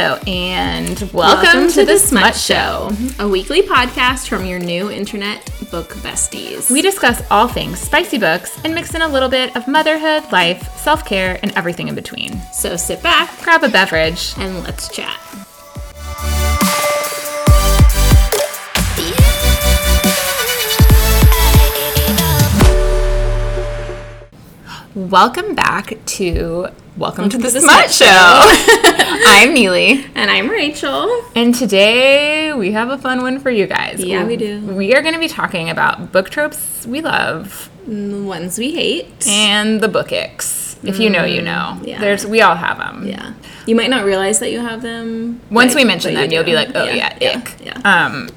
Hello, and welcome, Welcome to, the Smut Show. a weekly podcast from your new internet book besties. We discuss all things spicy books and mix in a little bit of motherhood, life, self care, and everything in between. so sit back Grab a beverage. and let's chat. Welcome back to Welcome, to the, the Smut, Smut Show. I'm Neely, And I'm Rachel. and today we have a fun one for you guys. Yeah, we do. We are going to be talking about book tropes we love The ones we hate. and the book icks. If you know, you know. yeah. There's we all have them. yeah. You might not realize that you have them. Once we mention them, you you'll be like, "Oh yeah, yeah, ick." yeah. Um,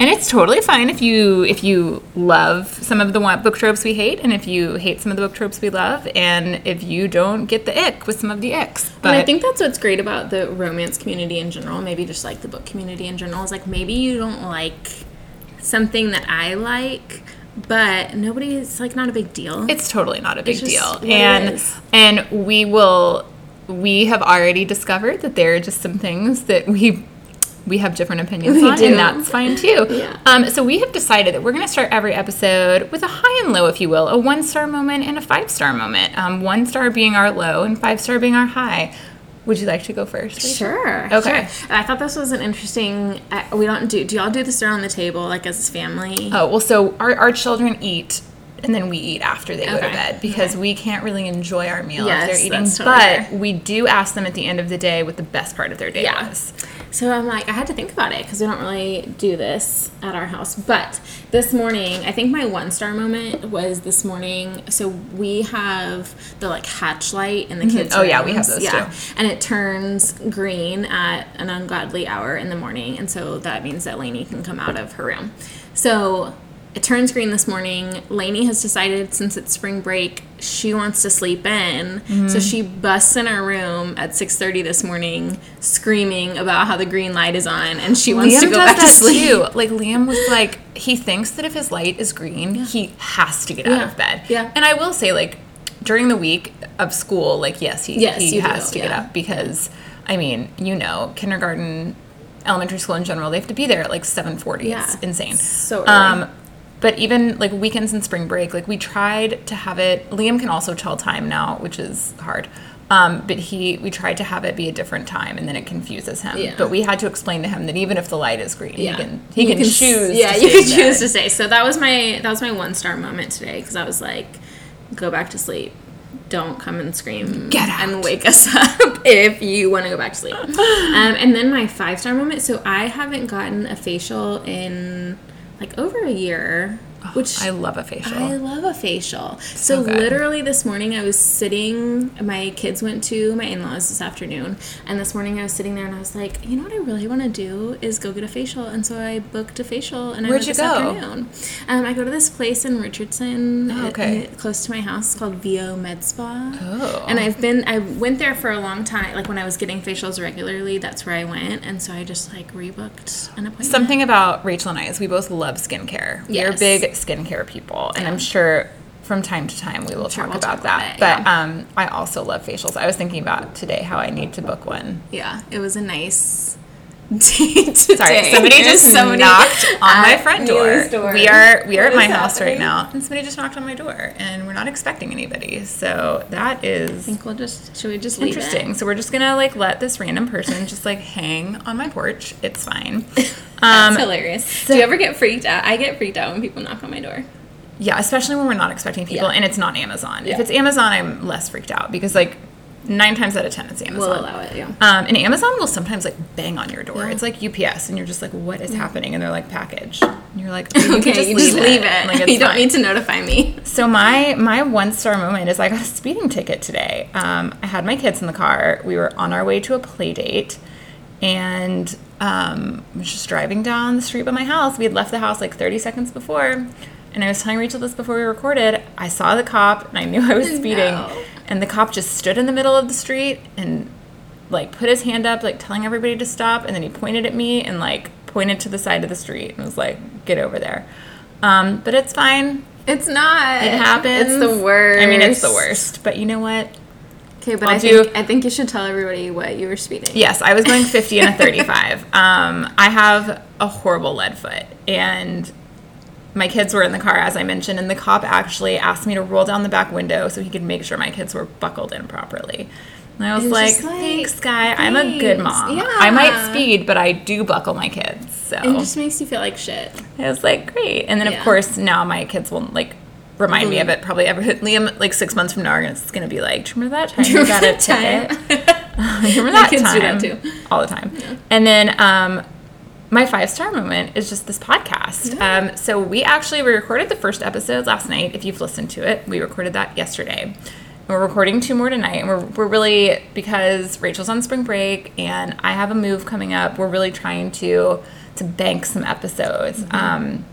and it's totally fine if you if you love some of the book tropes we hate, and if you hate some of the book tropes we love, and if you don't get the ick with some of the icks. But and I think that's what's great about the romance community in general, maybe just like the book community in general, is like maybe you don't like something that I like, but nobody it's like not a big deal. it's totally not a big deal, and and we will we have already discovered that there are just some things that we. We have different opinions We on, do. and that's fine too. Yeah. Um, so we have decided that we're going to start every episode with a high and low, if you will, a one star moment and a five star moment. Um, one star being our low and five star being our high. Would you like to go first? Sure. Okay. sure. I thought this was an interesting. I, we don't do. Do y'all do this around the table, like as a family? Oh well, so our, our children eat, and then we eat after they go to bed because we can't really enjoy our meal Yes, if they're eating. totally but fair. we do ask them at the end of the day what the best part of their day Yeah. was. So I'm like, I had to think about it because we don't really do this at our house. But this morning, I think my one star moment was this morning. So we have the like hatch light in the mm-hmm. kids' room. Oh, yeah, we have those, yeah. too. And it turns green at an ungodly hour in the morning, and so that means that Lainey can come out of her room. So it turns green this morning. Lainey has decided since it's spring break, she wants to sleep in. Mm-hmm. So she busts in our room at 6:30 this morning screaming about how the green light is on and she wants Liam to go back to sleep. too. Like Liam was like, he thinks that if his light is green, he has to get out of bed. Yeah. And I will say, like, during the week of school, like, yes, he, Yes, he you do, has to get up because, I mean, you know, kindergarten, elementary school in general, they have to be there at like seven forty. Yeah. It's insane. So early. Um, but even like weekends and spring break, like we tried to have it. Liam can also tell time now, which is hard. Um, but he, we tried to have it be a different time, and then it confuses him. Yeah. But we had to explain to him that even if the light is green, Yeah. he can he You can, s- choose. Yeah, you can choose to stay. So that was my that was my one star moment today because I was like, go back to sleep. Don't come and scream Get out. and wake us up if you want to go back to sleep. um, and then my five star moment. So I haven't gotten a facial in like over a year, which I love a facial. I love a facial. So, good. literally this morning I was sitting my kids went to my in-laws this afternoon and this morning I was sitting there and I was like, you know what I really want to do is go get a facial and so I booked a facial and I Where'd went you this go? afternoon. Um, I go to this place in Richardson Oh, uh, okay. uh, close to my house called VO Med Spa. Oh. And I've been I went there for a long time like when I was getting facials regularly that's where I went and so I just like rebooked an appointment. Something about Rachel and I is we both love skincare. We are big skincare people, and I'm sure from time to time we will sure talk we'll about talk that. it, but um, I also love facials. I was thinking about today how I need to book one. Yeah, it was a nice today. Sorry, somebody just just knocked on my front door. Door. We are we are at my house right now, and somebody just knocked on my door, and we're not expecting anybody. So that is. I think we'll just should we just leave interesting. So we're just gonna like let this random person just like hang on my porch. It's fine. That's Um, hilarious. Do you ever get freaked out? I get freaked out when people knock on my door. yeah, especially when we're not expecting people, Yeah. and it's not Amazon. If it's Amazon, I'm less freaked out because like nine times out of ten, it's Amazon. We'll allow it. Yeah. Um, and Amazon will sometimes like bang on your door. Yeah. It's like UPS, and you're just like, "What is happening?" And they're like, "Package." And you're like, "You Okay, can you just leave it. Like, you don't fine. need to notify me. So my my one star moment is I got a speeding ticket today. Um, I had my kids in the car. We were on our way to a play date, and um, I was just driving down the street by my house. We had left the house like 30 seconds before, and I was telling Rachel this before we recorded. I saw the cop, and I knew I was speeding, No. And the cop just stood in the middle of the street and like put his hand up, like telling everybody to stop, and then he pointed at me and like pointed to the side of the street and was like, "Get over there." Um, but it's fine. It's not. It happens. It's the worst. I mean, it's the worst. But you know what? Okay, but I'll I do- think I think you should tell everybody what you were speeding. Yes, I was going 50 and a 35. Um, I have a horrible lead foot, and my kids were in the car, as I mentioned, and the cop actually asked me to roll down the back window so he could make sure my kids were buckled in properly. And I was like, like, thanks, guy. I'm a good mom. Yeah. I might speed, but I do buckle my kids. So it just makes you feel like shit. I was like, great. And then, of course, now my kids will, like, remind me of it probably every Liam like six months from now it's gonna be like do you remember that time you got a ticket remember that kids do time that too. all the time and then um my five star moment is just this podcast. Um so we actually we recorded the first episode last night if you've listened to it. We recorded that yesterday. And we're recording two more tonight and we're, we're really because rachel's on spring break and i have a move coming up we're really trying to to bank some episodes. Mm-hmm. um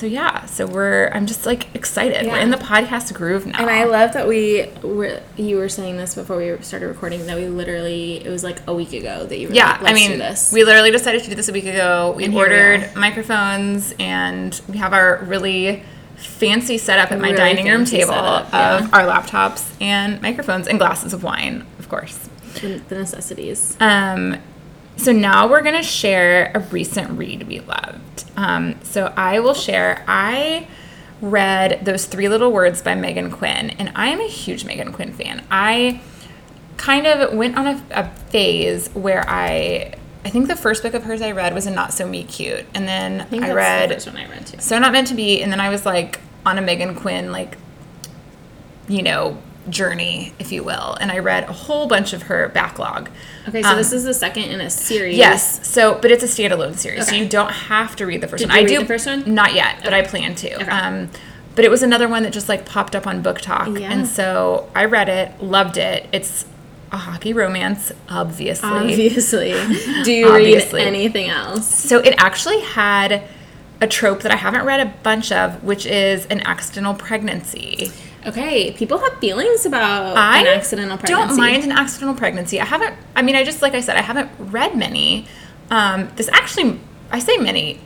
so yeah so we're i'm just like excited Yeah. we're in the podcast groove now And I love that we were. You were saying this before we started recording. That we literally. It was like a week ago that you were. Yeah, like, I mean, this. we literally decided to do this a week ago. We And here we ordered microphones and we have our really fancy setup at my Really dining room table setup, of our laptops and microphones and glasses of wine, of course. the, the necessities. Um, so now we're gonna share a recent read we loved. Um, so I will share. I read those three little words by Meghan Quinn, and I am a huge Meghan Quinn fan. I kind of went on a, a phase where I. I think the first book of hers I read was a Not So Meet Cute, and then I I, read the one I read too. so not meant to be, and then I was like on a Meghan Quinn like, you know, journey, if you will, and I read a whole bunch of her backlog. Okay, so Um, this is the second in a series. Yes. So, but it's a standalone series, so you don't have to read the first Did one. you I read do the first one? Not yet, but I plan to. Okay. Um, but it was another one that just like popped up on BookTok, Yeah. and so I read it, loved it. It's a hockey romance, obviously. Obviously. Do you Obviously. read anything else? So it actually had a trope that I haven't read a bunch of, which is an accidental pregnancy. Okay, people have feelings about I an accidental pregnancy. I don't mind an accidental pregnancy. I haven't. I mean, I just like I said, I haven't read many. Um, this actually, I say many.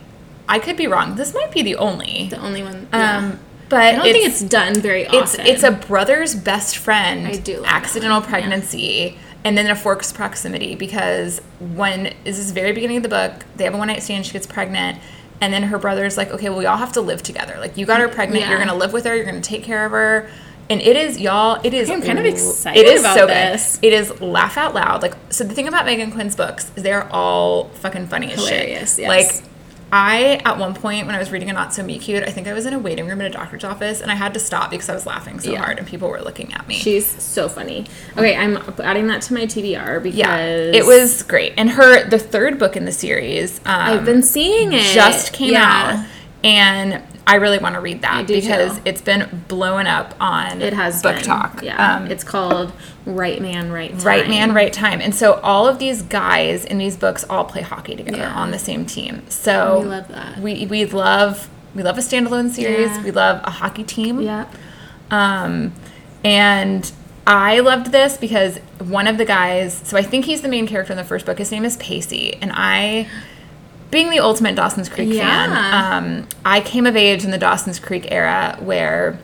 I could be wrong. This might be the only. The only one. Yeah. Um, but I don't think it's done very it's often. it's a brother's best friend I do accidental one, yeah. pregnancy and then a forced proximity because when is this very beginning of the book they have a one night stand she gets pregnant and then her brother's like okay well we all have to live together. Like you got her pregnant you're gonna live with her you're gonna take care of her. And it is y'all it is I'm kind of excited it is about so this. good it is laugh out loud. Like so the thing about meghan quinn's books is they're all fucking funny as Hilarious, shit yes. like I, at one point, when I was reading a Not So Meet Cute, I think I was in a waiting room at a doctor's office and I had to stop because I was laughing so Yeah. hard and people were looking at me. She's so funny. Okay, I'm adding that to my TBR because yeah, it was great. And her, the third book in the series, um, I've been seeing it. just came Yeah. out. And I really want to read that because too. it's been blowing up on It has Book been. Talk. Yeah, Um, it's called Right Man, Right Time. Right man, right time. And so all of these guys in these books all play hockey together Yeah. on the same team. So We love that. We we love we love a standalone series. Yeah. We love a hockey team. Yeah. Um, and I loved this because one of the guys, so I think he's the main character in the first book. His name is Pacey, and I, being the ultimate Dawson's Creek Yeah. fan, um, I came of age in the Dawson's Creek era where.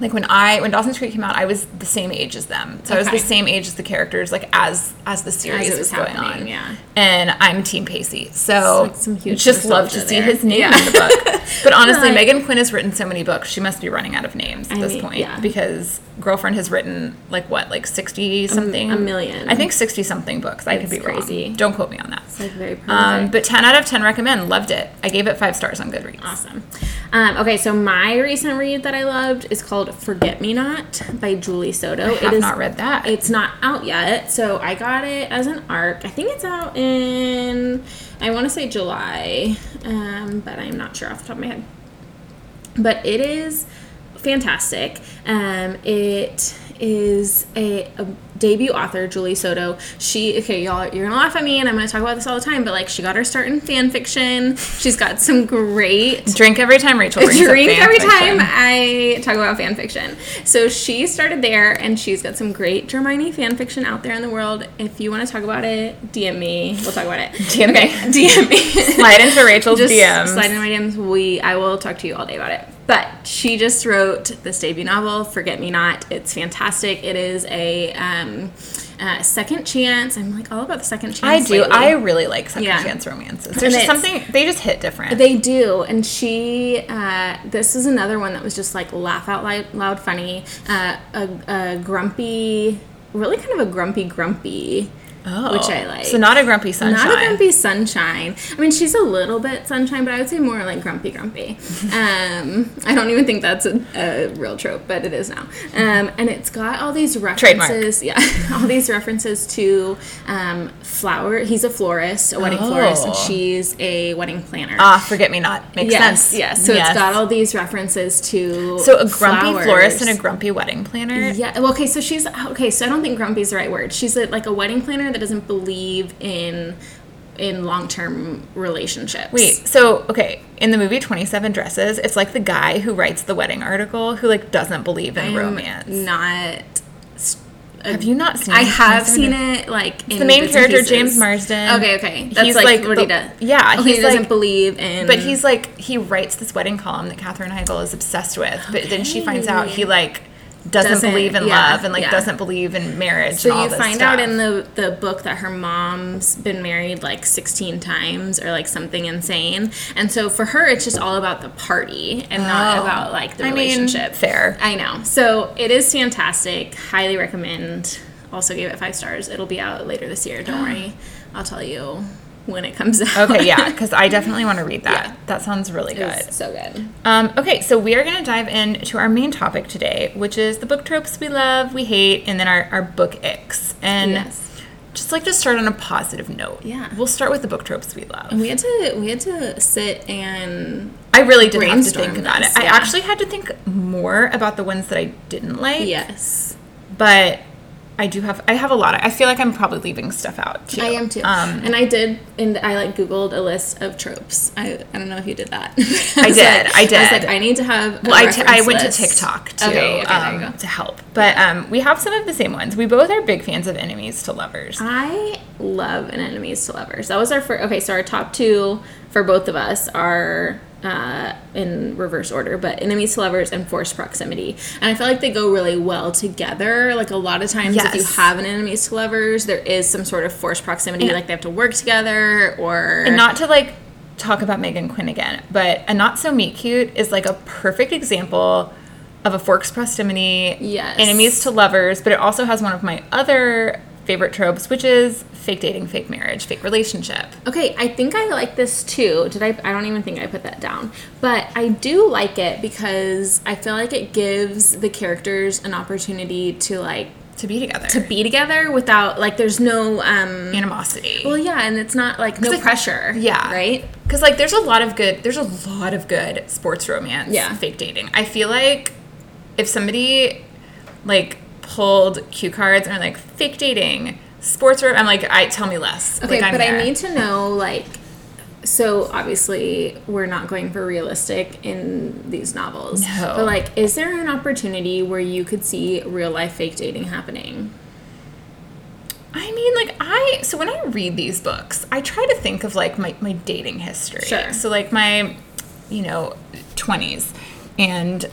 Like when I when Dawson's Creek came out, I was the same age as them. So I was the same age as the characters, like as as the series was was, going on. yeah. And I'm Team Pacey, so like just love to nostalgia see his name Yeah. in the book. But honestly, Right. Meghan Quinn has written so many books; she must be running out of names at I this mean, point yeah. because girlfriend has written like what, like sixty something, a million. I think sixty something books. I could be crazy. wrong. Don't quote me on that. It's like very prolific. Um, but ten out of ten recommend. Loved it. I gave it five stars on Goodreads. Awesome. Um, okay, so my recent read that I loved is called Forget Me Not by Julie Soto. I have not read that. It's not out yet, so I got it as an arc. I think it's out in, I want to say July, um, but I'm not sure off the top of my head. But it is fantastic. Um, it is a, a debut author, Julie Soto. She, okay, y'all, you're gonna laugh at me, and I'm gonna talk about this all the time, but like, she got her start in fan fiction. She's got some great Drink every time Rachel brings drink every fiction. time I talk about fan fiction. So she started there, and she's got some great Hermione fan fiction out there in the world. If you want to talk about it, DM me. We'll talk about it. DM me. DM me. Slide into Rachel's Just DMs. slide in my DMs. We I will talk to you all day about it. But she just wrote this debut novel, Forget Me Not. It's fantastic. It is a um, uh, second chance. I'm like all about the second chance. I do. lately. I really like second Yeah. chance romances. There's just something they just hit different. They do, and she. Uh, this is another one that was just like laugh out loud, loud funny. Uh, a, a grumpy, really kind of a grumpy, grumpy, oh, which I like. So not a grumpy sunshine. Not a grumpy sunshine. I mean, she's a little bit sunshine, but I would say more like grumpy, grumpy. Um, I don't even think that's a, a real trope, but it is now. Um, and it's got all these Trademark. references. Yeah, all these references to um, flower. He's a florist, a wedding florist, and Oh. she's a wedding planner. Ah, forget me not. Makes yes, sense. yes. So it's got all these references to So a grumpy flowers. florist and a grumpy wedding planner. Yeah. Well, okay. So she's okay. So I don't think grumpy is the right word. She's a, like a wedding planner that doesn't believe in in long term relationships. Wait, so okay, in the movie Twenty Seven Dresses, it's like the guy who writes the wedding article who like doesn't believe in I'm romance. Not. Have you not seen? It? I have seen it like in the main character, pieces. James Marsden. Okay, okay. That's He's like, like what the- oh, he does. yeah, okay, he doesn't like- believe in. But he's like he writes this wedding column that Katherine Heigl is obsessed with. But then she finds out he like doesn't, Doesn't- believe in yeah, love and like yeah. doesn't believe in marriage. So and all you find stuff. out in the the book that her mom's been married like 16 times or like something insane. And so for her it's just all about the party and not Oh. about like the I mean, relationship. fair. I know. So it is fantastic. Highly recommend. Also gave it 5 stars. It'll be out later this year. Don't worry. I'll tell you when it comes out. Okay, yeah, because I definitely want to read that. Yeah. That sounds really good. So good. Um, okay, so we are going to dive into our main topic today, which is the book tropes we love, we hate, and then our, our book icks. And Yes. just like to start on a positive note. Yeah. We'll start with the book tropes we love. We had to we had to sit and I really did have to think about this, it. I actually had to think more about the ones that I didn't like. yes. But I do have I have a lot. Of, I feel like I'm probably leaving stuff out too. I am too. Um, and I did, and I like Googled a list of tropes. I, I don't know if you did that. I was did, like- I I was did. like, I need to have. a Well, I, t- I went to. TikTok too Okay, okay, um, to help. But um, we have some of the same ones. We both are big fans of enemies to lovers. I love an enemies to lovers. That was our first. Okay, so our top two for both of us are uh, in reverse order, but enemies to lovers and forced proximity. And I feel like they go really well together. Like a lot of times, if you have an enemies to lovers, there is some sort of forced proximity, And- like they have to work together or And not to like talk about Meghan Quinn again, but a not so meet cute is like a perfect example of a forced proximity, Yes. enemies to lovers, but it also has one of my other favorite tropes, which is fake dating, fake marriage, fake relationship. Okay, I think I like this too. Did I? I don't even think I put that down. But I do like it because I feel like it gives the characters an opportunity to like To be together. to be together without like there's no um animosity. well yeah, and it's not like no I- pressure. Yeah. Right? Because like there's a lot of good there's a lot of good sports romance Yeah. fake dating. I feel like if somebody like pulled cue cards and are like fake dating, sports I'm like, I tell me less. Okay, like, but I need to know like so obviously we're not going for realistic in these novels. No. But like is there an opportunity where you could see real life fake dating happening? I mean, like I so when I read these books, I try to think of like my, my dating history. Sure. So like my, you know, twenties, and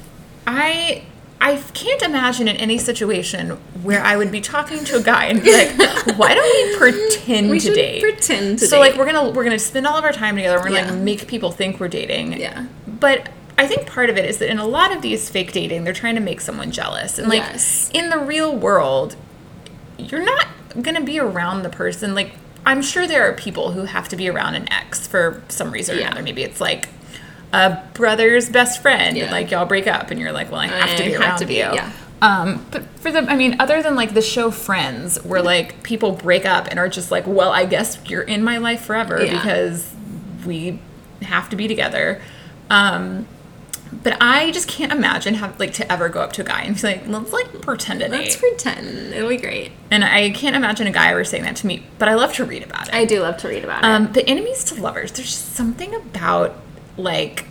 I I can't imagine in any situation where I would be talking to a guy and be like, "Why don't we pretend We to date?" pretend to so date. like we're gonna we're gonna spend all of our time together. We're gonna Yeah. like make people think we're dating. Yeah. But I think part of it is that in a lot of these fake dating, they're trying to make someone jealous. And like Yes. in the real world, you're not gonna be around the person. Like I'm sure there are people who have to be around an ex for some reason or Yeah. another. Maybe it's like a brother's best friend, Yeah. and like y'all break up, and you're like, well, I have to I be have around to be, you. yeah. Um, but for the, I mean, other than like the show Friends, where like people break up and are just like, well, I guess you're in my life forever Yeah. because we have to be together. Um, but I just can't imagine how like to ever go up to a guy and be like, let's like pretend to Let's pretend. It'll be great. and I can't imagine a guy ever saying that to me. But I love to read about it. I do love to read about it. um, but enemies to lovers, there's just something about like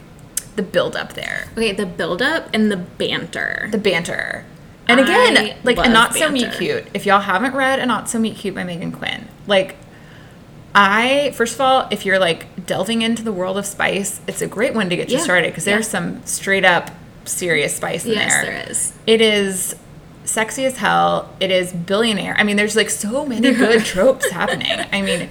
the build up there, Okay, the build up and the banter. the banter. And I again, like a not so meet cute. If y'all haven't read a not so meet cute by Meghan Quinn, like I first of all, if you're like delving into the world of spice, it's a great one to get you Yeah, started because there's yeah. some straight up serious spice in Yes, there. there is. It is sexy as hell. It is billionaire. I mean, there's like so many good tropes happening. I mean,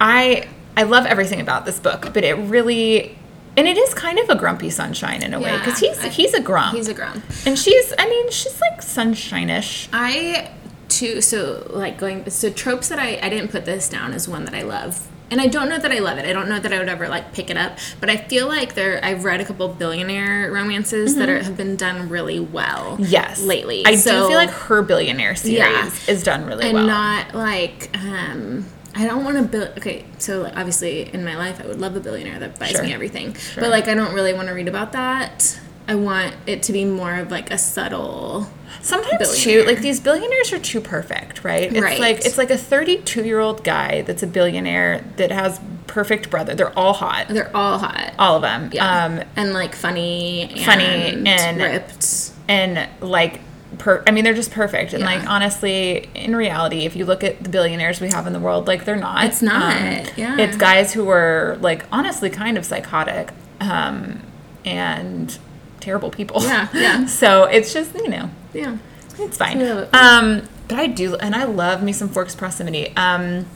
I I love everything about this book, but it really and it is kind of a grumpy sunshine in a way because he's I- he's a grump He's a grump. and she's I mean she's like sunshine-ish. I too so like going so tropes that I I didn't put this down is one that I love. And I don't know that I love it. I don't know that I would ever like pick it up, but I feel like there I've read a couple billionaire romances that are, have been done really well. Yes, lately. I So- do feel like her billionaire series Yeah. is done really and well. And not like um I don't want to build. Okay, so like, obviously in my life, I would love a billionaire that buys Sure. me everything. Sure. But like, I don't really want to read about that. I want it to be more of like a subtle. Sometimes too, like these billionaires are too perfect, right? It's Right. like it's like a 32 year old guy that's a billionaire that has perfect brother. They're all hot, They're all hot. all of them. Yeah. Um, and like funny, and Funny and- ripped. and like per I mean they're just perfect. And Yeah. like honestly, in reality, if you look at the billionaires we have in the world, like they're not. It's not, Um, yeah. It's guys who were like honestly kind of psychotic. Um and terrible people. Yeah, yeah. so it's just, you know, Yeah. It's fine. Yeah. Um, but I do, and I love me some Forced Proximity. Um,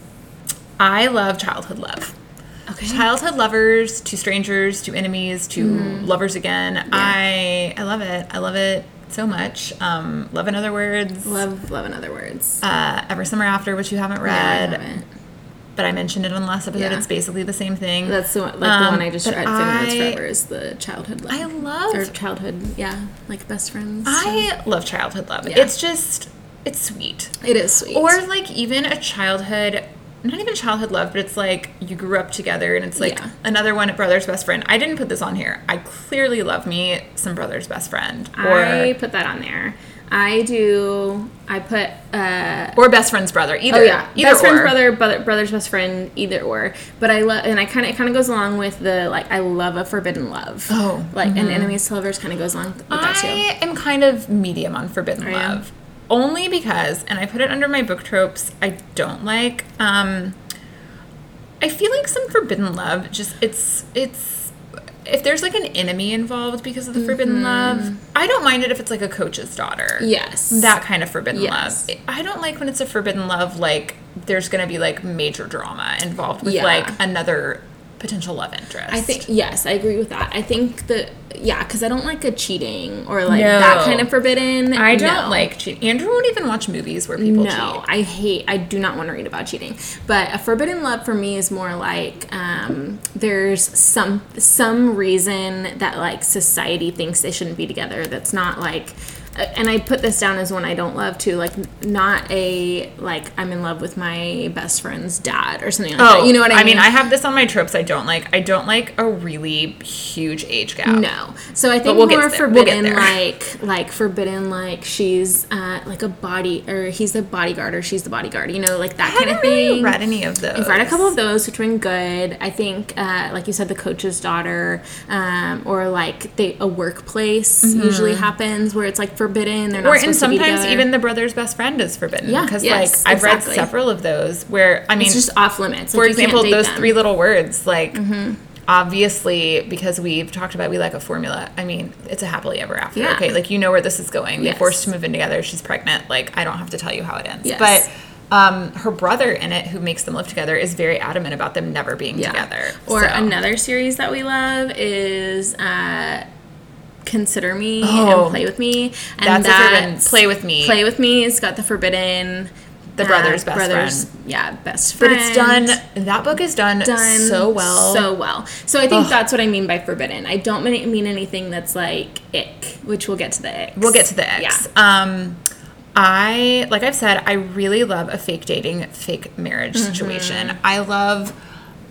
I love childhood love. Okay. Childhood lovers to strangers to enemies to Mm-hmm. lovers again. I I love it. I love it so much. Um, love in other words. Love, love in other words. Uh, Every summer after, which you haven't Yeah, I read, haven't. but I mentioned it on the last episode. Yeah. It's basically the same thing. That's the one, like the Um, one I just read. I- Forever is the childhood love. I love or childhood, yeah, like best friends. I love childhood love. Yeah. It's just it's sweet. it is sweet. Or like even a childhood, not even childhood love, but it's like you grew up together and it's like Yeah. another one, at brother's best friend. I didn't put this on here. I clearly love me some brother's best friend or I put that on there. I do. I put. uh or best friend's brother. Either Oh yeah, either best or. friend's brother, brother, brother's best friend, either or. But I love, and I kind of, it kind of goes along with the like, I love a forbidden love. Oh, like, and enemies to lovers kind of goes along with that too. I am kind of medium on forbidden Are you? Only because, and I put it under my book tropes. I don't like. um I feel like some forbidden love. Just it's it's if there's like an enemy involved because of the forbidden love. I don't mind it if it's like a coach's daughter. Mm-hmm. Yes. that kind of forbidden Yes. love. I don't like when it's a forbidden love. Like there's gonna be like major drama involved with Yeah. like another potential love interest. I think yes, I agree with that. I think that yeah, because I don't like a cheating or like No. that kind of forbidden. I don't no. like cheating. Andrew won't even watch movies where people no, cheat. I hate. I do not want to read about cheating. But a forbidden love for me is more like um, there's some some reason that like society thinks they shouldn't be together. That's not like. And I put this down as one I don't love too, like not a like I'm in love with my best friend's dad or something like that. You know what I mean? Oh, I mean, I have this on my tropes. I don't like. I don't like a really huge age gap. No. So I think we'll more there. We'll forbidden like like forbidden like she's uh like a body or he's the bodyguard or she's the bodyguard, you know, like that I kind of thing. really read any of those. I've read a couple of those, which have been good. I think, uh, like you said, the coach's daughter, um, or like they a workplace usually happens where it's like forbidden. They're not Mm-hmm. Or and supposed to be sometimes even the brother's best friend is forbidden. Yeah, because yes, like I've exactly. read several of those where I mean, it's just off limits. for Like, can't example, those them. Mm-hmm. three little words, like obviously because we've talked about we like a formula. I mean, it's a happily ever after. Yeah. Okay, like you know where this is going. They Yes. forced to move in together. She's pregnant. Like I don't have to tell you how it ends. Yes. But um, her brother in it, who makes them live together, is very adamant about them never being Yeah. together. Or So- another series that we love is uh, Consider Me Oh, and Play with Me. And that's a Play With Me. Play with Me. It's got the forbidden. The brother's best friend. Yeah, best But it's done. That book is done, done so well. So well. So I think Ugh. that's what I mean by forbidden. I don't mean, mean anything that's like ick, which we'll get to the ick. We'll get to the icks. Yeah. Um, I like I've said, I really love a fake dating, fake marriage Mm-hmm. situation. I love,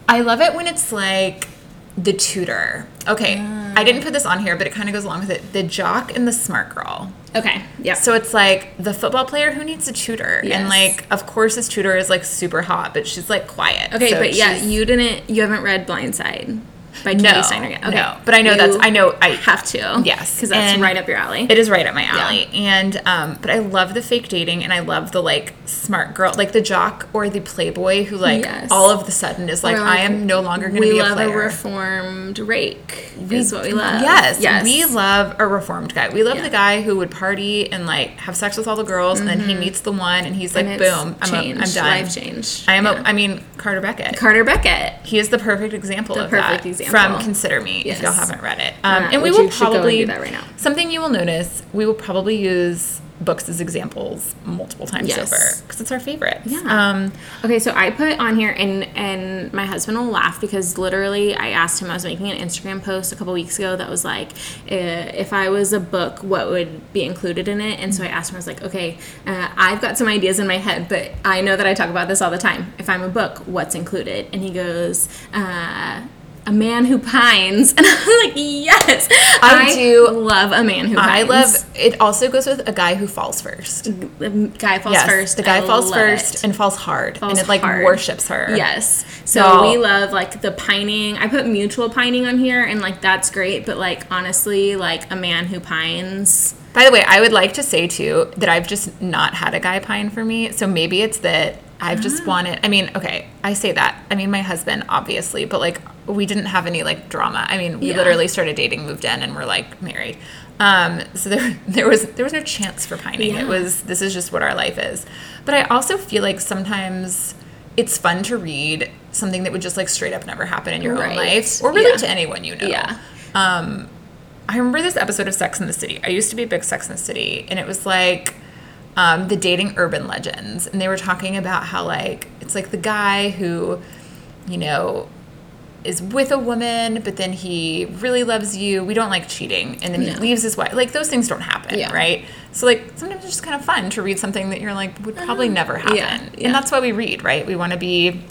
I love it when it's like the tutor. Okay, I didn't put this on here, but it kind of goes along with it. The jock and the smart girl. Okay. Yeah. So it's like the football player who needs a tutor, and like of course this tutor is like super hot, but she's like quiet. okay, So but yeah, you didn't. You haven't read Blindside. By no, Steiner yet. Okay. no. But I know that's I know I have to. Yes, because that's and right up your alley. It is right up my alley. And um, but I love the fake dating and I love the like smart girl, like the jock or the playboy who like Yes. all of the sudden is like, We're I am no longer going to be a player. We love player. reformed rake. is what we love. Yes, yes. we love a reformed guy. We love Yeah. the guy who would party and like have sex with all the girls, and then he meets the one, and he's like, Mm-hmm. And boom, I'm, a, I'm done. Life changed. I am. Yeah. A, I mean, Carter Beckett. Carter Beckett. he is the perfect example The of perfect that example. From Consider Me. If y'all haven't read it, um, Uh, and we will you should go and probably do that right now. Something you will notice: we will probably use books as examples multiple times Yes. over because it's our favorite. Yeah. Um, Okay, so I put on here, and and my husband will laugh because literally I asked him. I was making an Instagram post a couple weeks ago that was like, uh, if I was a book, what would be included in it? And so I asked him. I was like, okay, uh, I've got some ideas in my head, but I know that I talk about this all the time. If I'm a book, what's included? And he goes. Uh, a man who pines, and I'm like, yes, I do- love a man who I pines. love. It also goes with a guy who falls first. the guy falls Yes, first. the guy I falls first it. and falls hard, Falls and it like hard. worships her. Yes. So No. we love like the pining. I put mutual pining on here and like that's great, but like honestly, like a man who pines. By the way, I would like to say too that I've just not had a guy pine for me. So maybe it's that I've Ah. just wanted. I mean, okay, I say that. I mean, my husband, obviously, but like we didn't have any like drama. I mean, we Yeah. literally started dating, moved in, and we're like married. Um, so there, there was there was no chance for pining. Yeah. It was this is just what our life is. But I also feel like sometimes it's fun to read something that would just like straight up never happen in your own life or really Yeah. to anyone you know. Yeah. Um, I remember this episode of Sex in the City. I used to be a big Sex in the City, and it was like um, the dating urban legends, and they were talking about how like it's like the guy who, you know, is with a woman, but then he really loves you. We don't like cheating, and then he leaves his wife. Like those things don't happen, Yeah. right? So like sometimes it's just kind of fun to read something that you're like would probably never happen, yeah, yeah. and that's why we read, right? We want to be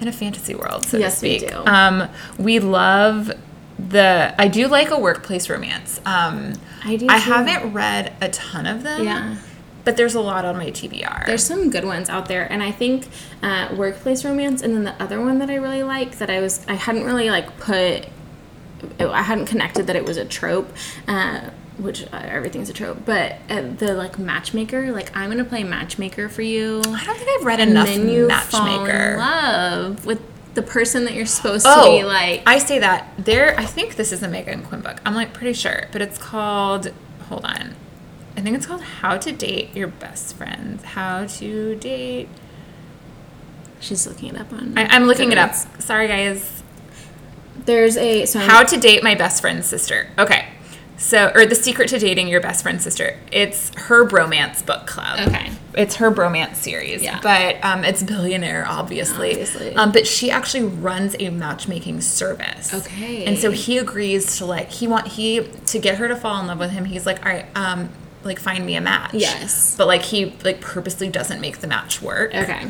in a fantasy world, so Yes, to we speak. do. Um, we love the. I do like a workplace romance. Um, I do I too. haven't read a ton of them. Yeah. But there's a lot on my TBR. There's some good ones out there, and I think uh, workplace romance, and then the other one that I really like that I was I hadn't really like put, I hadn't connected that it was a trope, uh, which uh, everything's a trope, but uh, the like matchmaker, like I'm gonna play matchmaker for you, I don't think I've read and enough then you fall in Matchmaker. love with the person that you're supposed Oh, to be like. I say that there. I think this is a Meghan Quinn book. I'm like pretty sure, but it's called. Hold on, I think it's called How to Date Your Best Friend. How to date. She's looking it up on. I, I'm looking it up. Sorry, guys. There's a so How to date my best friend's sister. Okay. So, or the secret to dating your best friend's sister. It's her bromance book club. Okay. It's her bromance series. Yeah. But um, it's billionaire, obviously. Obviously. Um, but she actually runs a matchmaking service. Okay. And so he agrees to like he want he to get her to fall in love with him. He's like, all right, um, like find me a match. Yes. But like he like purposely doesn't make the match work. okay.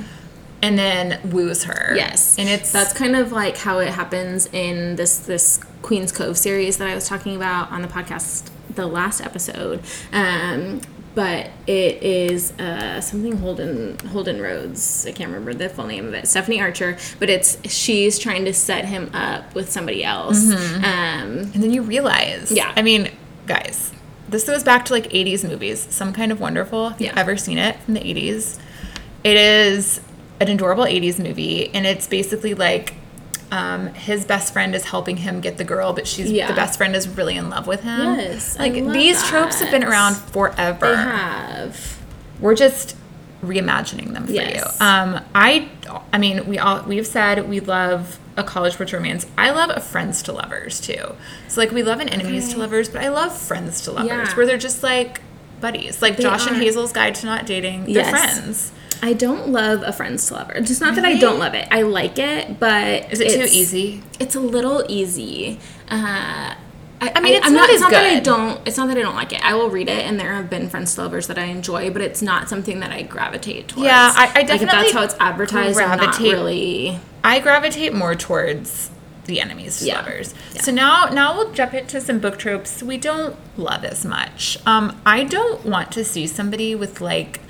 And then woos her. Yes, And it's that's kind of like how it happens in this this Queen's Cove series that I was talking about on the podcast the last episode. Um, but it is uh, something Holden Holden Rhodes. I can't remember the full name of it. Stephanie Archer. But it's she's trying to set him up with somebody else. Um, And then you realize, Yeah. I mean, guys, this goes back to like 80s movies. Some Kind of Wonderful. If you've ever seen it from the 80s, it is an adorable 80s movie. And it's basically like um, his best friend is helping him get the girl, but she's Yeah. the best friend is really in love with him. Yes, Like these tropes have been around forever. they have. We're just reimagining them for Yes. you. Um, I, I mean, we all we've said we love a college sports romance. I love a friends to lovers too. So like we love an enemies to lovers, but I love friends to lovers Yeah. where they're just like buddies, like They Josh and. Hazel's Guide to Not Dating. They're Yes. friends. I don't love a friends to lover. Just not that I don't love it. I like it, but Is it too easy? It's a little easy. Uh, I, I mean, it's I'm not as It's not that I don't. It's not that I don't like it. I will read it, and there have been friends lovers that I enjoy, but it's not something that I gravitate towards. Yeah, I- I like if that's how it's advertised. Not gravitate- really. I gravitate more towards the enemies to Yeah. lovers. Yeah. So now now we'll jump into some book tropes we don't love as much. Um, I don't want to see somebody with like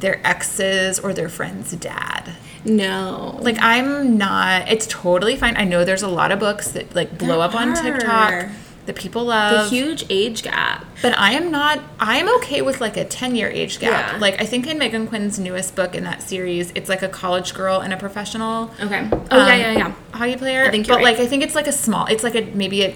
their exes or their friend's dad. No. Like I'm not. It's totally fine. I know there's a lot of books that like blow There up on TikTok are. That people love. the huge age gap. But I am not. I am okay with like a ten year age gap. Yeah. Like I think in Meghan Quinn's newest book in that series, it's like a college girl and a professional Okay. Oh yeah, um, yeah, yeah. Hockey player. I think but right. like I think it's like a small. It's like a maybe a.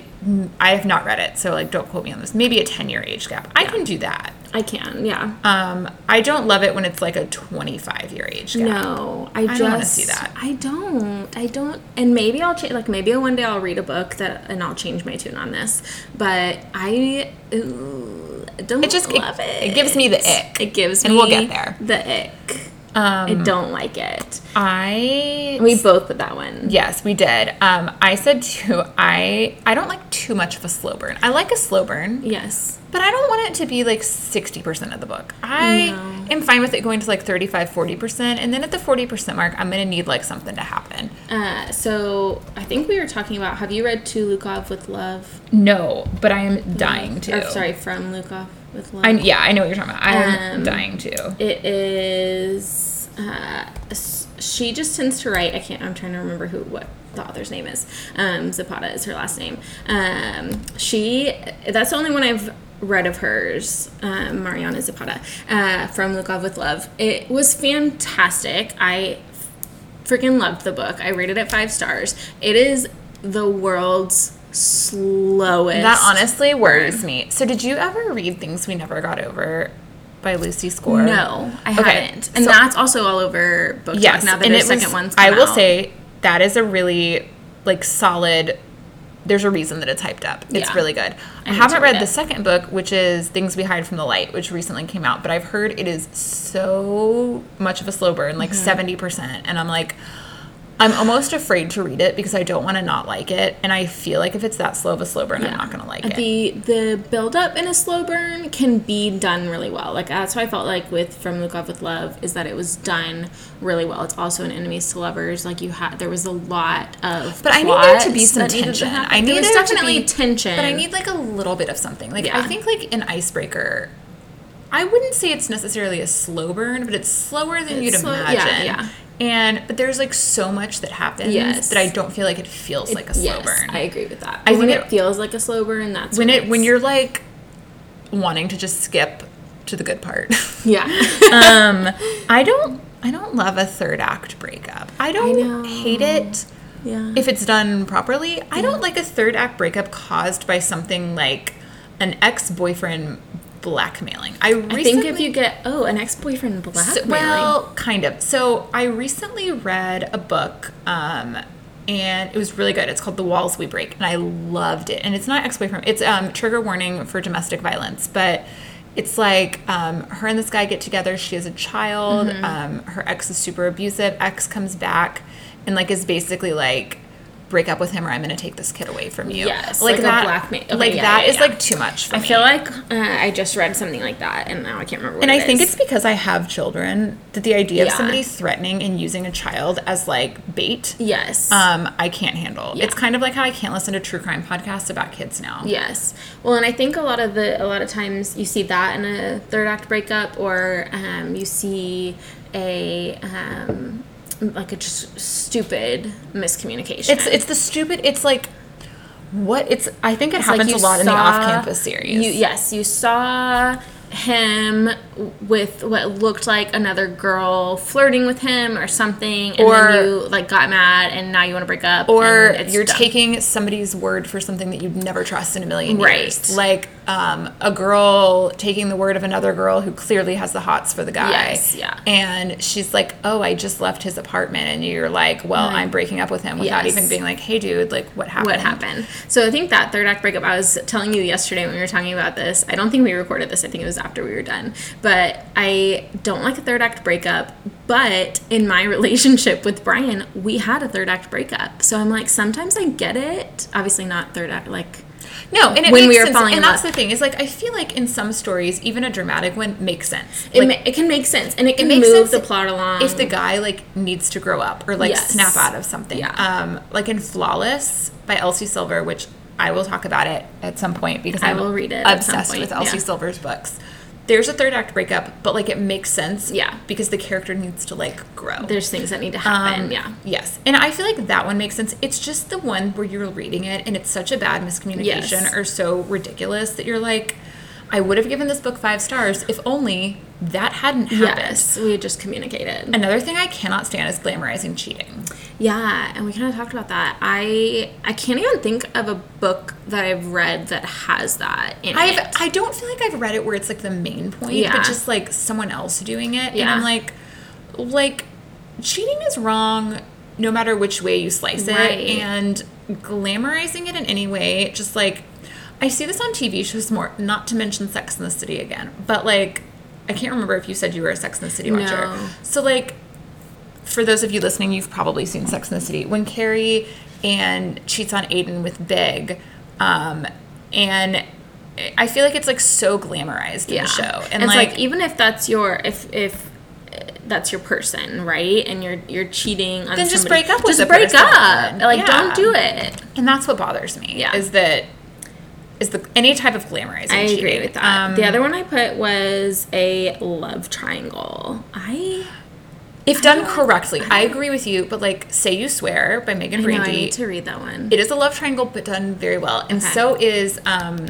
I have not read it, so like don't quote me on this. Maybe a ten year age gap. I can do that. I can. Yeah. Um, I don't love it when it's like a twenty five year age gap. No, I, just don't wanna see that. I don't. I don't. And maybe I'll change. Like maybe one day I'll read a book that and I'll change my tune on this. But I ooh, don't It just- love it. it gives me the ick. It gives And me we'll get there. The ick. Um, I don't like it. I We both put that one. Yes, we did. Um, I said too. I I don't like too much of a slow burn. I like a slow burn, Yes. but I don't want it to be like sixty percent of the book. I No. am fine with it going to like 35 40 percent, and then at the forty percent mark, I'm gonna need like something to happen. Uh, so I think we were talking about. Have you read To Lukov with Love? No, but I am dying to. Or sorry, From Lukov with Love. I, yeah, I know what you're talking about. I'm Um, dying to. It is. Uh, she just tends to write. I can't. I'm trying to remember who what the author's name is. Um, Zapata is her last name. Um, she. That's the only one I've read of hers. Um, Mariana Zapata uh, from *Love with Love. It was fantastic. I freaking loved the book. I rated it five stars. It is the world's slowest. That honestly worries me. So, did you ever read Things We Never Got Over by Lucy Score? No, I Okay, haven't. And so- that's also all over book Yes, talk now that and the it second one's I will out. say that is a really like solid. There's a reason that it's hyped up. It's Yeah. really good. I, need haven't read the second book, which is Things We Hide from the Light, which recently came out, but I've heard it is so much of a slow burn, Mm-hmm. like 70%. And I'm like, I'm almost afraid to read it because I don't want to not like it. And I feel like if it's that slow of a slow burn, I'm not going to like it. The the build up in a slow burn can be done really well. Like that's why I felt like with From Lukov with Love is that it was done really well. It's also an enemies to lovers. Like you had there was a lot of But I need there to be some needed tension. I need there there to definitely be- tension. But I need like a little bit of something. Like I think like an icebreaker. I wouldn't say it's necessarily a slow burn, but it's slower than It's you'd slow- yeah, imagine. yeah. And but there's like so much that happens Yes. that I don't feel like it feels like a slow yes, burn. I agree with that. I I when think it it- feels like a slow burn, that's when it when you're like wanting to just skip to the good part. yeah. um I don't I don't love a third act breakup. I don't know. hate it. yeah. if it's done properly. I don't like a third act breakup caused by something like an ex boyfriend blackmailing. I recently, I think if you get oh an ex boyfriend blackmailing. So- well, kind of. So I recently read a book, um, and it was really good. It's called The Walls We Break, and I loved it. And it's not ex boyfriend. It's um, trigger warning for domestic violence, but. It's like um, her and this guy get together. She has a child. Mm-hmm. Um, her ex is super abusive. Ex comes back and like is basically like, break up with him or I'm gonna take this kid away from you. Yes, like a that. blackmail- okay, like yeah, that yeah, is yeah. like too much for I me. feel like uh, I just read something like that, and now I can't remember. What And I it think it's because I have children that the idea of somebody threatening and using a child as like bait, yes. um, I can't handle. It's kind of like how I can't listen to true crime podcasts about kids now. Yes. Well, and I think a lot of the a lot of times you see that in a third act breakup, or um, you see a um, like a just stupid miscommunication. It's it's the stupid. It's like what it's. I think it It's like happens you a lot in the off-campus series. You, yes, you saw him with what looked like another girl flirting with him or something, and Or- then you like got mad, and now you want to break up, or you're done. taking somebody's word for something that you'd never trust in a million Right. years. Like um, a girl taking the word of another girl who clearly has the hots for the guy. Yes, yeah. And she's like, "Oh, I just left his apartment," and you're like, "Well, Right. I'm breaking up with him," without Yes. even being like, "Hey, dude, like, what happened?" what happened. So I think that third act breakup, I was telling you yesterday when we were talking about this. I don't think we recorded this. I think it was after we were done. But I don't like a third act breakup. But in my relationship with Brian, we had a third act breakup. So I'm like, sometimes I get it. Obviously, not third act like. No, and it When we were sense. falling and that's the thing is like I feel like in some stories, even a dramatic one makes sense. It, Like, ma- it can make sense and it can makes move the plot along. if the guy like needs to grow up or like Yes. snap out of something. Yeah. Um, like in Flawless by Elsie Silver, which I will talk about it at some point because I I'm will read it obsessed with Elsie yeah. Silver's books. There's a third act breakup, but like it makes sense. Yeah. Because the character needs to like grow. There's things that need to happen. Um, yeah. Yes. And I feel like that one makes sense. It's just the one where you're reading it and it's such a bad miscommunication Yes. or so ridiculous that you're like, I would have given this book five stars if only that hadn't happened. Yes, we had just communicated. Another thing I cannot stand is glamorizing cheating. Yeah, and we kind of talked about that. I I can't even think of a book that I've read that has that in I've it. I don't feel like I've read it where it's like the main point, Yeah. but just like someone else doing it. And I'm like like cheating is wrong no matter which way you slice it. And glamorizing it in any way, just like I see this on TV shows more, not to mention Sex in the City again. But like I can't remember if you said you were a Sex in the City watcher. No. So like for those of you listening, you've probably seen Sex in the City. When Carrie and cheats on Aiden with Big, um, and I feel like it's like so glamorized in the show, and it's like, like, even if that's your if if that's your person, right? And you're you're cheating on Then just break up with just break person. up. Like Yeah. don't do it. and that's what bothers me. Yeah. is that is the any type of glamorizing. I agree cheating. with that. Um, the other one I put was a love triangle. I if done correctly, I agree with you. But like, say you swear by Megan I know I need to read that one. It is a love triangle, but done very well. And Okay. so is um,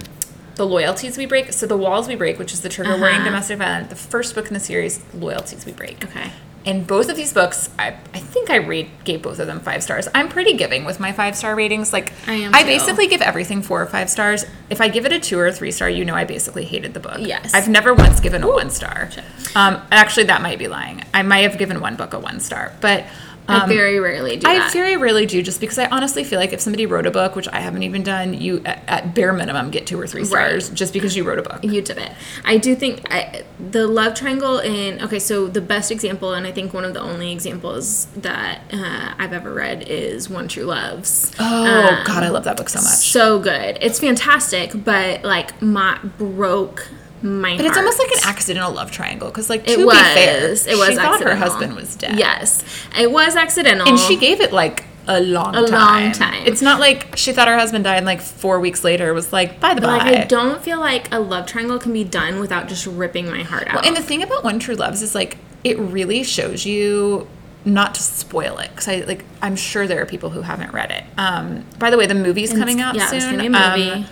the loyalties we break. So the walls we break, which is the trigger warning Uh-huh. domestic violence, the first book in the series, loyalties we break. okay. And both of these books, I, I think I rate gave both of them five stars. I'm pretty giving with my five star ratings. Like I am I too. basically give everything four or five stars. If I give it a two or three star, you know I basically hated the book. Yes. I've never once given a one star. Um, actually, that might be lying. I might have given one book a one star, but. I Um, very rarely do I that. very rarely do, just because I honestly feel like if somebody wrote a book, which I haven't even done, you at, at bare minimum get two or three stars just because you wrote a book. you did it. I do think I, the love triangle in okay. So the best example, and I think one of the only examples that uh, I've ever read is One True Loves. Oh God, I love that book so much. So good. It's fantastic, but like my broke my. But it's almost like an accidental love triangle because, like, to It be was. fair, It was she thought her husband was dead. Yes, it was accidental. and she gave it like a long, A long time. time. It's not like she thought her husband died, and like four weeks later was like, by the But, by. like I don't feel like a love triangle can be done without just ripping my heart out. And the thing about One True Loves is like it really shows you not to spoil it because I like I'm sure there are people who haven't read it. Um, by the way, the movie's coming out yeah, soon. it's gonna be a movie. Um,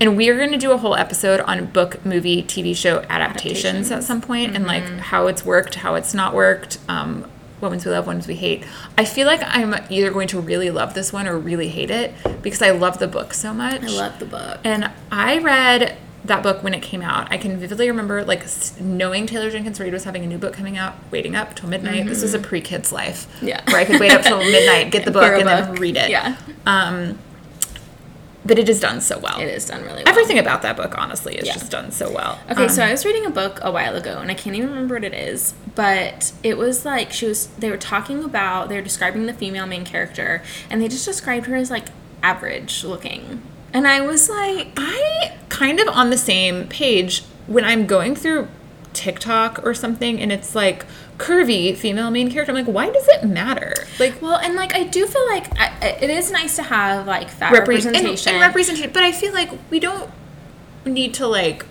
and we're going to do a whole episode on book, movie, TV show adaptations, at some point, and like Mm-hmm. how it's worked, how it's not worked. Um, what ones we love, ones we hate. I feel like I'm either going to really love this one or really hate it because I love the book so much. I love the book. And I read that book when it came out. I can vividly remember like knowing Taylor Jenkins Reid was having a new book coming out, waiting up till midnight. This was a pre-kids life. Mm-hmm. Yeah. Where I could wait up till midnight, get the book, and then read it. Yeah, Um, but it is done so well. it is done really well. Everything about that book, honestly, is Yeah. just done so well. Okay, so Um, I was reading a book a while ago, and I can't even remember what it is, but it was like she was. They were talking about. They were describing the female main character, and they just described her as like average looking, and I was like, I kind of on the same page when I'm going through TikTok or something, and it's like curvy female main character. I'm like, why does it matter? Like. well, and like I do feel like I, it is nice to have like fat repre- representation. And, and representation. But I feel like we don't need to like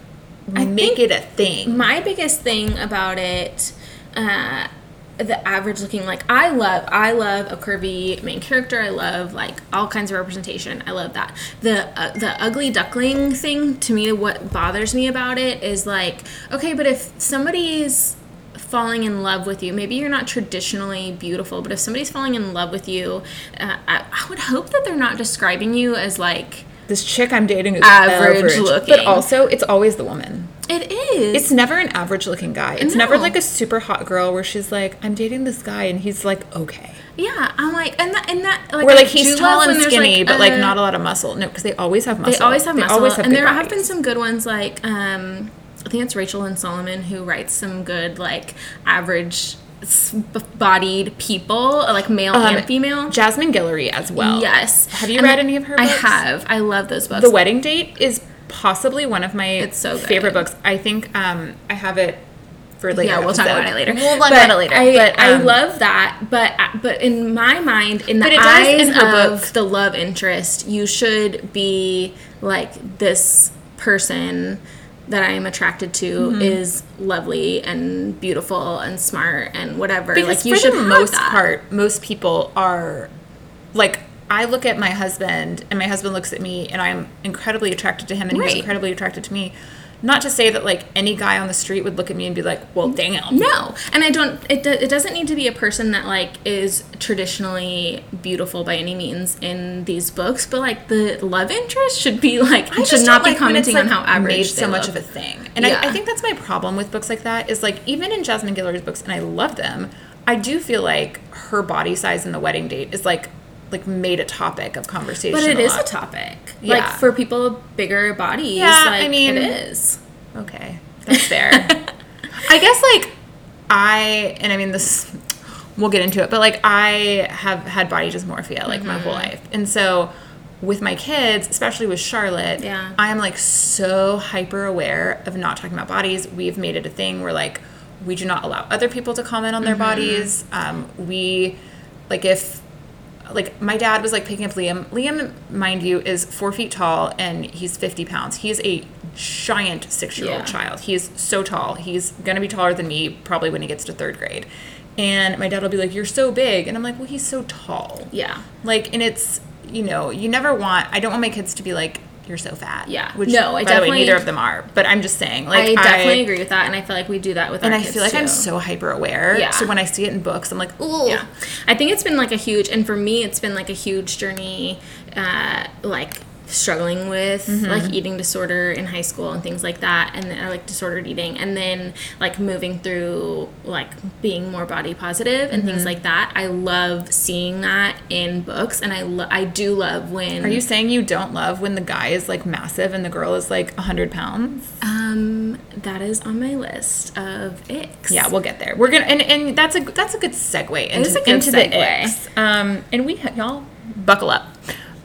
I make it a thing. my biggest thing about it uh the average looking like i love i love a curvy main character. I love like all kinds of representation. I love that. The uh, the ugly duckling thing to me what bothers me about it is like okay but if somebody's falling in love with you maybe you're not traditionally beautiful but if somebody's falling in love with you uh, I, I would hope that they're not describing you as like This chick I'm dating is Average average, looking. but also it's always the woman. it is It's never an average looking guy. It's never like a super hot girl where she's like, I'm dating this guy and he's like, okay. yeah i'm like and that and that like Where like he's tall and skinny, but like a- not a lot of muscle. No, because they always have muscle. They always have muscle, always have and there have been some good ones. Like um, I think it's Rachel Lynn Solomon who writes some good like average bodied people, like male Um, and female. Jasmine Guillory as well. yes. Have you And read any of her I have. I love those books. The Wedding Date is possibly one of my so favorite books. I think um, I have it for later. yeah, we'll talk about it later. We'll talk about it later. I, but I um, love that, but but in my mind, in the But it does eyes in of book. the love interest, you should be like this person that I am attracted to Mm-hmm. is lovely and beautiful and smart and whatever. Because like you should most that. part, most people are like I look at my husband and my husband looks at me and I'm incredibly attracted to him and he's Right. incredibly attracted to me. Not to say that like any guy on the street would look at me and be like, "Well, damn." No, and I don't. It, do, it doesn't need to be a person that like is traditionally beautiful by any means in these books, but like the love interest should be like I should not be like commenting on how average made so much of a thing. And Yeah. I, I think that's my problem with books like that is like even in Jasmine Guillory's books, and I love them. I do feel like her body size in the wedding date is like like made a topic of conversation. But it a is a topic. Yeah. Like for people bigger bodies, Yeah, like I mean- it is. Okay, that's fair. I guess like I and I mean this we'll get into it, but like I have had body dysmorphia like my whole Mm-hmm. life. And so with my kids, especially with Charlotte, Yeah. I am like so hyper aware of not talking about bodies. We've made it a thing where like we do not allow other people to comment on their Mm-hmm. bodies. Um, we like if like my dad was like picking up Liam. Liam, mind you, is four feet tall and he's fifty pounds. He is a giant six year old Yeah. child. He is so tall. He's gonna be taller than me probably when he gets to third grade. And my dad will be like, "You're so big," and I'm like, "Well, he's so tall." Yeah. Like, and it's you know, you never want. I don't want my kids to be like, "You're so fat." Yeah. Which No, I by the way, definitely- neither of them are. But I'm just saying, like, I definitely agree with that, and I feel like we do that with And I feel like I'm so hyper aware. Yeah. So when I see it in books, I'm like, "Ooh." Yeah, I think it's been like a huge, and for me, it's been like a huge journey, uh, like struggling with Mm-hmm. like eating disorder in high school and things like that, and then or, like disordered eating, and then like moving through like being more body positive and Mm-hmm. things like that. I love seeing that in books, and I lo- I do love when Are you saying you don't love when the guy is like massive and the girl is like 100 pounds? um that is on my list of icks. Yeah, we'll get there. We're gonna and, and that's a that's a good segue into, is a good into the icks. Um, and we y'all buckle up.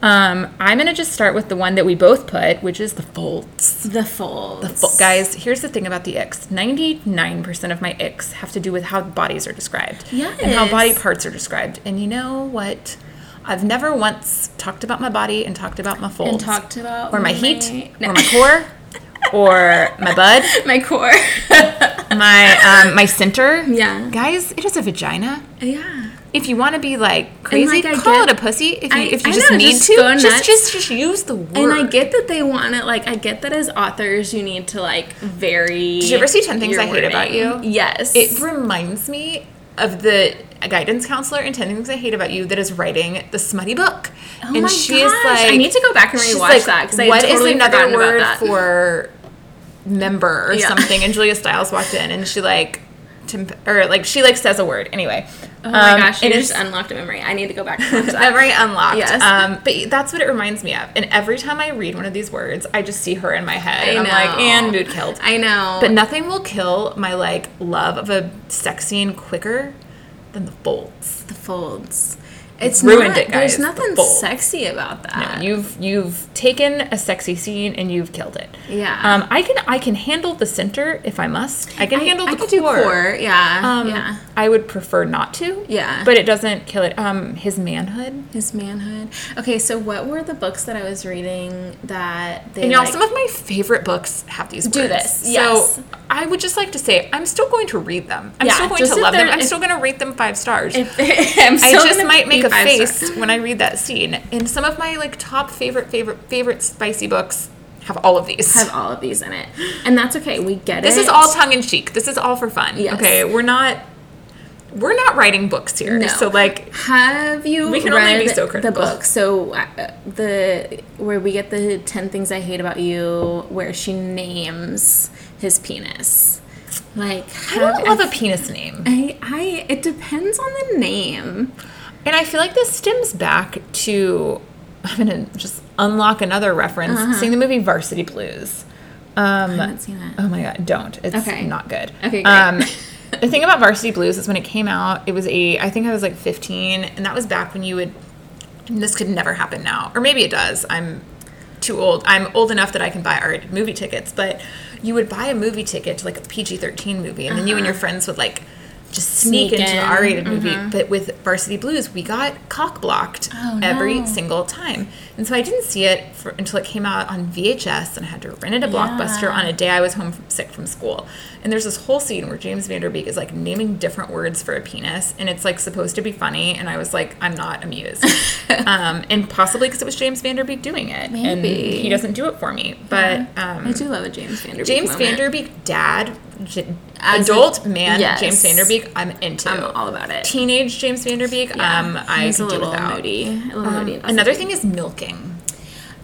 Um, I'm gonna just start with the one that we both put, which is the folds. the folds. The Fo- guys, here's the thing about the icks. 99% of my icks have to do with how bodies are described. And how body parts are described. And you know what? I've never once talked about my body and talked about my folds. and talked about or my my- heat, no. or my core, or my bud, my core. my um, my center. Yeah. Guys, it is a vagina. yeah. If you want to be like crazy, like, call get- it a pussy. If you I- if you I just know, need just to, just just just use the word. And I get that they want it. like I get that as authors you need to like vary. Did you ever see 10 Things I Hate About. You? Yes. It reminds me of the guidance counselor in 10 Things I Hate About You that is writing the smutty book. Oh and my she is gosh, like I need to go back and rewatch that because I what is totally another word for member or Yeah. something? And Julia Stiles walked in and she like temp- or like she like says a word anyway. Oh my Um, gosh, you and just it's- unlocked a memory. I need to go back that. Memory unlocked. Yes. Um, but that's what it reminds me of. And every time I read one of these words, I just see her in my head. I and I'm like, know. and mood killed. I know. But nothing will kill my like love of a sex scene quicker than the folds. the folds. It's ruined not, it, guys, There's nothing sexy about that. No, you've you've taken a sexy scene and you've killed it. Yeah. Um, I can I can handle the center if I must. I can I, handle I the could do core. core. Yeah. Um, yeah. I would prefer not to. Yeah. But it doesn't kill it. Um, his manhood. His manhood. Okay, so what were the books that I was reading that they And y'all, like- some of my favorite books have these Do this, yes. So I would just like to say I'm still going to read them. I'm Yeah, still going to love them. I'm if- still going to rate them five stars. If- I'm I just might make a five face when I read that scene. And some of my like top favorite favorite favorite spicy books have all of these. have all of these in it, and that's okay. We get it. this is all tongue in cheek. This is all for fun. Yes. Okay, we're not we're not writing books here. No. So like Have you We can read only be so critical. the book? So uh, the where we get the ten things I hate about you, where she names his penis. Like I don't love a penis name. I, I it depends on the name. And I feel like this stems back to I'm gonna just unlock another reference. Uh-huh. Seeing the movie Varsity Blues. Um, I haven't seen it. Oh my god, don't. It's Okay. not good. Okay, great. Um, the thing about Varsity Blues is when it came out, it was a I think I was like 15, and that was back when you would. and this could never happen now, or maybe it does. I'm too old. I'm old enough that I can buy our movie tickets, but you would buy a movie ticket to like a PG-13 movie, and then you and Uh-huh. your friends would like just sneak, Sneak into in. the R-rated movie. But with Varsity Blues, we got cock blocked Oh, every no. single time, and so I didn't see it for, until it came out on VHS, and I had to rent it at Blockbuster Yeah. on a day I was home from, sick from school. And there's this whole scene where James Van Der Beek is like naming different words for a penis, and it's like supposed to be funny, and I was like, I'm not amused, um, and possibly because it was James Van Der Beek doing it, and he doesn't do it for me, but. Um, I do love a James Van Der Beek. James moment. Van Der Beek, dad, j- As a- adult man, yes. James Van Der Beek, I'm into. I'm all about it. Teenage James Van Der Beek, Yeah, um, I he's could a do without. moody. A little Um, moody. Another thing is milking.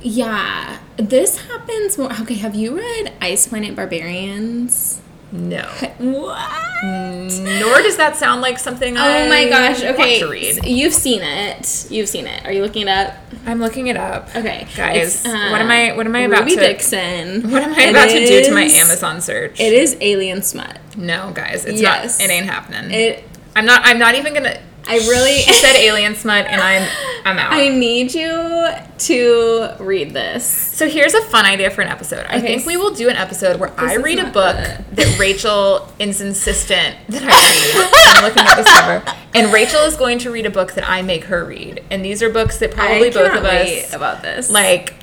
Yeah, this happens more. Okay, have you read Ice Planet Barbarians? No. What? Nor does that sound like something I Oh my gosh. Okay, to read. you've seen it. You've seen it. Are you looking it up? I'm looking it up. Okay, Guys, uh, what am I what am I about Ruby to Dixon. What am I It about to do to my Amazon search? It is alien smut. No, guys, it's Yes. not it ain't happening. It. I'm not I'm not even gonna I really. She said alien smut and I'm I'm out. I need you to read this. So here's a fun idea for an episode. I Okay. think we will do an episode where I read a book that Rachel is insistent that I read. I'm looking at this cover. And Rachel is going to read a book that I make her read. And these are books that probably both of wait us about this. like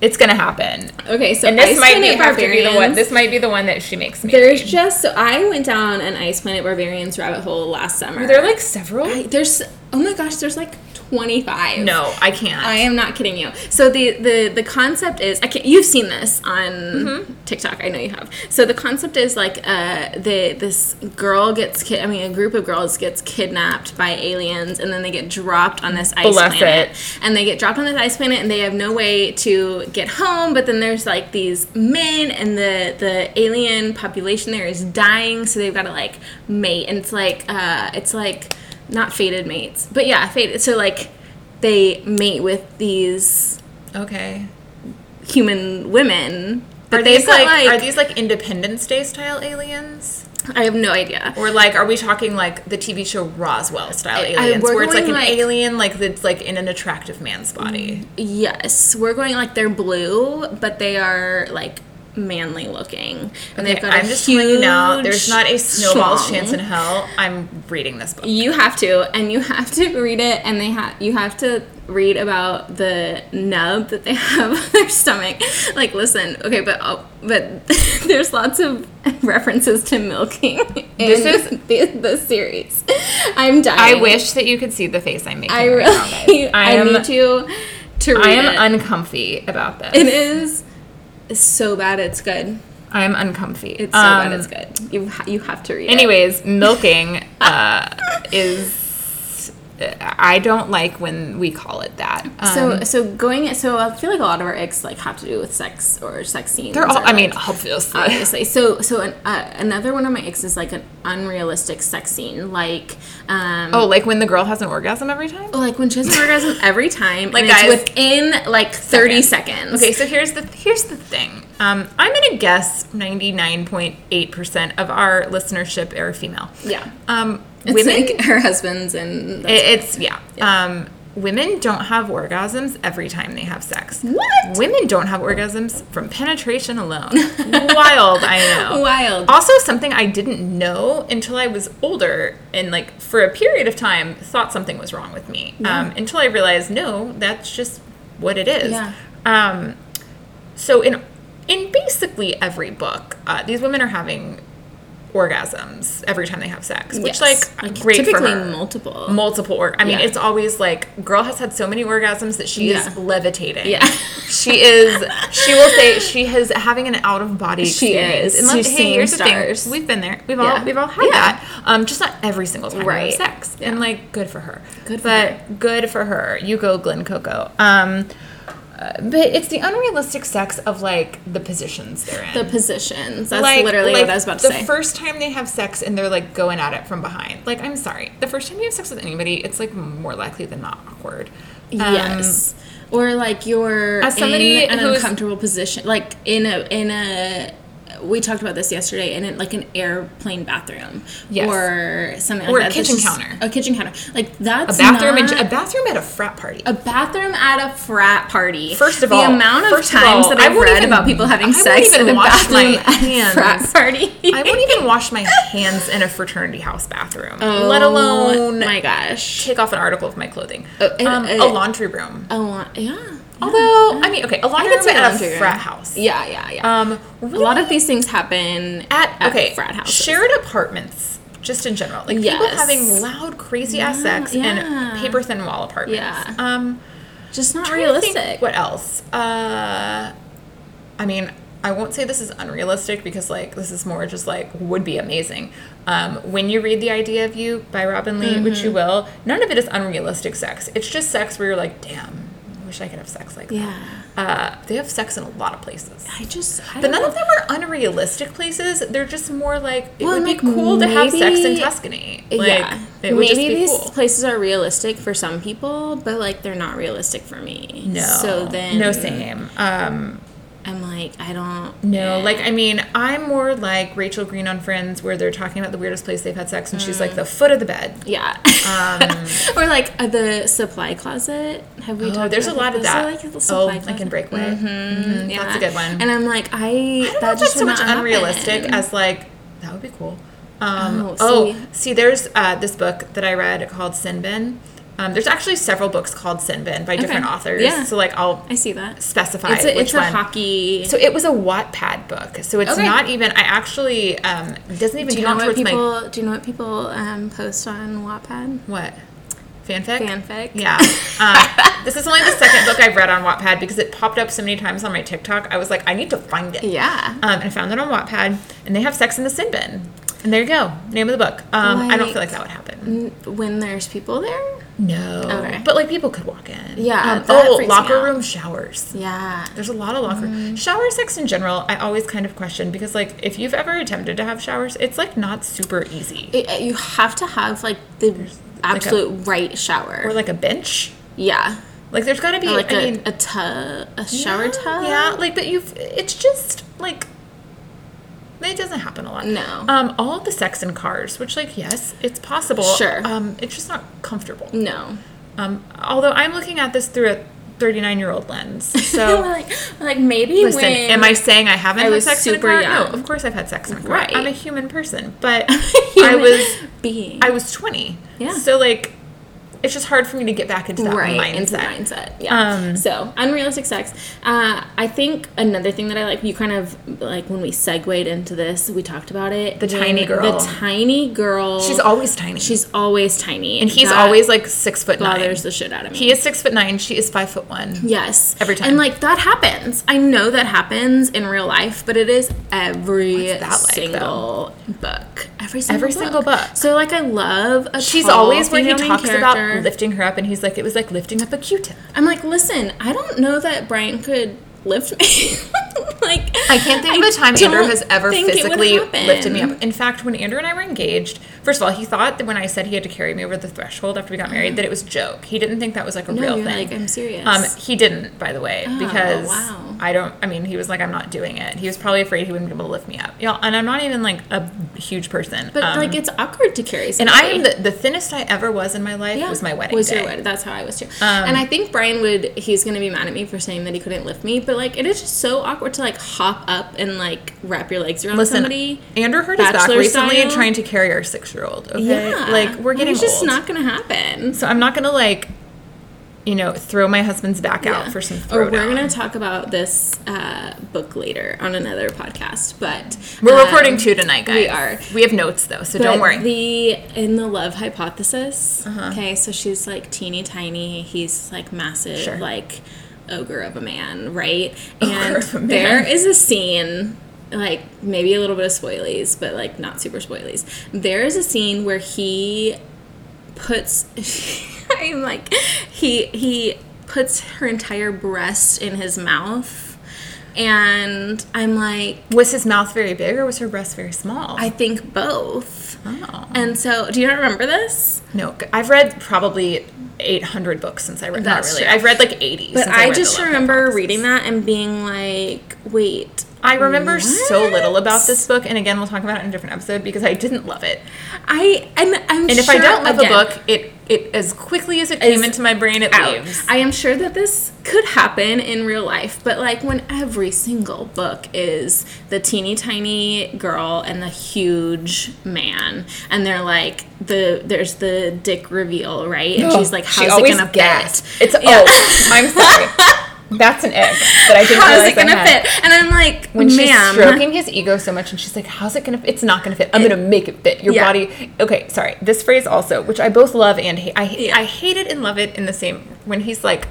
it's gonna happen. okay, so And this Ice might be have to be the one this might be the one that she makes me. There's read. just so I went down an Ice Planet Barbarians rabbit hole last summer. Are there like several? I, there's oh my gosh, there's like 25. no, I can't. I am not kidding you. So the the the concept is I can't, you've seen this on Mm-hmm. TikTok. I know you have. So the concept is like uh the this girl gets ki- I mean a group of girls gets kidnapped by aliens and then they get dropped on this ice Bless planet. it. And they get dropped on this ice planet and they have no way to get home, but then there's like these men and the the alien population there is dying, so they've got to like mate and it's like uh it's like not fated mates. But yeah, fated so like they mate with these okay. human women. But Are these got like, like, are these like Independence Day style aliens? I have no idea. Or like, are we talking like the TV show Roswell style I- I- aliens, we're where it's like an like- alien like that's like in an attractive man's body? Mm, yes, we're going like they're blue, but they are like manly looking, and Okay, they've got I'm a just telling you now, there's not a snowball's schlong. chance in hell. I'm reading this book. You have to, and you have to read it, and they have you have to read about the nub that they have on their stomach. Like, listen, okay, but oh, but there's lots of references to milking in This is- the, the series. I'm dying. I wish that you could see the face I'm making. I right really, guys. I, I am. need you to read I am it. uncomfy about this. it is so bad, it's good. I am uncomfy. It's so Um, bad, it's good. You ha- you have to read it. Anyways, milking uh, is. I don't like when we call it that. Um, So so going so I feel like a lot of our icks like have to do with sex or sex scenes. they're all. I mean, like, obviously. obviously. So so an, uh, another one of my icks is like an unrealistic sex scene, like um, oh, like when the girl has an orgasm every time. Oh, like when she has an orgasm every time, Like, guys- it's within like thirty seconds. Okay, so here's the here's the thing. Um, I'm gonna guess 99.8 percent of our listenership are female. yeah, Um, it's women, like her husbands and it- it's yeah. Um, women don't have orgasms every time they have sex. what Women don't have orgasms from penetration alone. Wild, I know. wild. Also, something I didn't know until I was older and, like, for a period of time, thought something was wrong with me. Um, until I realized, no, that's just what it is. Yeah. Um, so, in in basically every book, uh, these women are having orgasms every time they have sex, which, Yes. like, great typically for her. multiple. Multiple or I mean, Yeah. it's always like girl has had so many orgasms that she Yeah. is levitating. Yeah. she is. She will say she has having an out of body She experience. is. And let- hey, here's the thing: we've been there. We've all we've all had Yeah. that. Um, just not every single time we Right. have sex. And like, good for her. Good for but her. good for her. You go, Glen Coco. Um. Uh, but it's the unrealistic sex of like the positions they're in. the positions. That's literally what I was about to say. the first time they have sex and they're like going at it from behind. Like, I'm sorry. The first time you have sex with anybody, it's like more likely than not awkward. Um, Yes. Or like you're As somebody in an uncomfortable position, like in a in a we talked about this yesterday, in like an airplane bathroom Yes. or something Or a that. kitchen just- counter. A kitchen counter, like A that's bathroom, not, in, a bathroom at a frat party. a bathroom at a frat party. First of all the amount of times all, that I've read even- about people having I sex in a bathroom at a frat party. I won't even wash my hands in a fraternity house bathroom, Oh let alone my gosh. take off an article of my clothing. Oh, um, uh, a laundry room. A lot, yeah. Although, I mean, okay, a could room say at a frat house. Yeah, yeah, yeah. Um, a lot of these things happen at okay frat houses. shared apartments just in general like people having loud crazy ass sex yeah. in paper thin wall apartments Yeah. um Just not trying to think realistic. what else uh i mean i won't say this is unrealistic because like this is more just like would be amazing um, when you read the idea of you by robin lee which Mm-hmm. you will none of it is unrealistic sex it's just sex where you're like damn wish i could have sex like Yeah. that uh, they have sex in a lot of places I just, I but none know. of them are unrealistic places. They're just more like it Well, would be like, cool to have sex in Tuscany. Like, yeah, it would maybe just be these cool. places are realistic for some people, but like they're not realistic for me. No, so then no same. Um, I'm like, I don't. no, like I mean, I'm more like Rachel Green on Friends, where they're talking about the weirdest place they've had sex, and she's Mm. like the foot of the bed. Yeah. Um, or like uh, the supply closet. Have we Oh, there's a lot of those are, that. Like the oh, supply like in closet. Breakaway. Mhm, That's a good one. And I'm like, I. I that that's so much unrealistic happen. as like that would be cool. Um, Oh, oh, see. see, there's uh, this book that I read called Sin Bin. Um, there's actually several books called Sin Bin by different Okay. authors. Yeah. So like I'll I see that. specify It's a, which it's a one. hockey. So it was a Wattpad book. So it's Okay. not even. I actually um, it doesn't even do you know what towards my people? Do you know what people um, post on Wattpad? what fanfic. Fanfic. Yeah. Um, this is only the second book I've read on Wattpad because it popped up so many times on my TikTok. I was like, I need to find it. Yeah. Um, and I found it on Wattpad, and they have sex in the sin bin. And there you go, name of the book. Um, I don't feel like that would happen. When there's people there. No. Okay. But like people could walk in. Yeah, Um, oh, locker room showers. Yeah. There's a lot of locker shower sex in general. I always kind of question because like if you've ever attempted to have showers, it's like not super easy. It- uh, you have to have like the absolute right shower. or like a bench. yeah. Like there's got to be Or like I a, mean, a tub, a shower yeah, tub. Yeah, like but you've it's just like it doesn't happen a lot. No. Um, all the sex in cars, which like yes, it's possible. Sure. Um, it's just not comfortable. No. Um, although I'm looking at this through a 39 year old lens, we're so. like, we're like maybe Listen, when am I saying I haven't I had was sex in a super car? young. No, of course I've had sex in a car. Right. I'm a human person, but I was being I was 20. Yeah. So like, it's just hard for me to get back into that right mindset. into the mindset? Yeah. Um, so unrealistic sex. Uh, I think another thing that I like, you kind of like when we segued into this, we talked about it. The tiny girl. The tiny girl. She's always tiny. she's always tiny, and he's That always like six foot nine. bothers the shit out of me. He is six foot nine. She is five foot one. Yes. Every time. And like that happens. I know that happens in real life, but it is every like, single book. Every single Every book. single book. So like I love a She's tall always where he talks about lifting her up, and he's like, it was like lifting up a Q-tip. I'm like, listen, I don't know that Brian could lift me. like I can't think of a time Andrew has ever think it would physically lifted me up. In fact, when Andrew and I were engaged, first of all, he thought that when I said he had to carry me over the threshold after we got married, that it was a joke. He didn't think that was like a No, real thing. like, I'm serious. Um, he didn't, by the way, Oh, because wow. I don't. I mean, he was like, I'm not doing it. He was probably afraid he wouldn't be able to lift me up. Y'all, and I'm not even like a huge person. but Um, like it's awkward to carry and. I am the, the thinnest I ever was in my life yeah, was my wedding Was day. your wedding? That's how I was too. Um, and I think Brian would. He's gonna be mad at me for saying that he couldn't lift me, but like it is just so awkward to like hop up and like wrap your legs around Listen, somebody. Andrew hurt his back recently style. trying to carry our six year old. Okay, Yeah, like we're getting It's just old. not gonna happen. So I'm not gonna like, you know, throw my husband's back out for some Or throwdown. we're gonna talk about this uh, book later on another podcast, but We're um, recording two tonight, guys. we are. We have notes though, so But don't worry. The in the love hypothesis. Uh-huh. Okay, so she's like teeny tiny. He's like massive, Sure. like ogre of a man, right? And a man. there is a scene. Like maybe a little bit of spoilies, but like not super spoilies. There is a scene where he puts I'm like he he puts her entire breast in his mouth and I'm like was his mouth very big or was her breast very small? I think both. oh. And so do you not remember this? no, I've read probably 800 books since I read. Not That's really. true. I've read like 80. But I read just remember reading that and being like, wait, I remember so little about this book, and again, we'll talk about it in a different episode because I didn't love it. I and I'm And if sure, I don't love again, a book, it it as quickly as it came into my brain, it out. leaves. I am sure that this could happen in real life, but like when every single book is the teeny tiny girl and the huge man, and they're like the there's the dick reveal, right? And she's like, She "How's it always gonna gasps. fit?" It's Yeah. oh, I'm sorry. That's an egg that I didn't How's it gonna fit? And I'm like, When she's stroking his ego so much, and she's like, "How's it gonna? Fit? It's not gonna fit. I'm gonna make it fit. Your Yeah. body." Okay, sorry. This phrase also, which I both love and hate. I Yeah. I hate it and love it in the same. When he's like,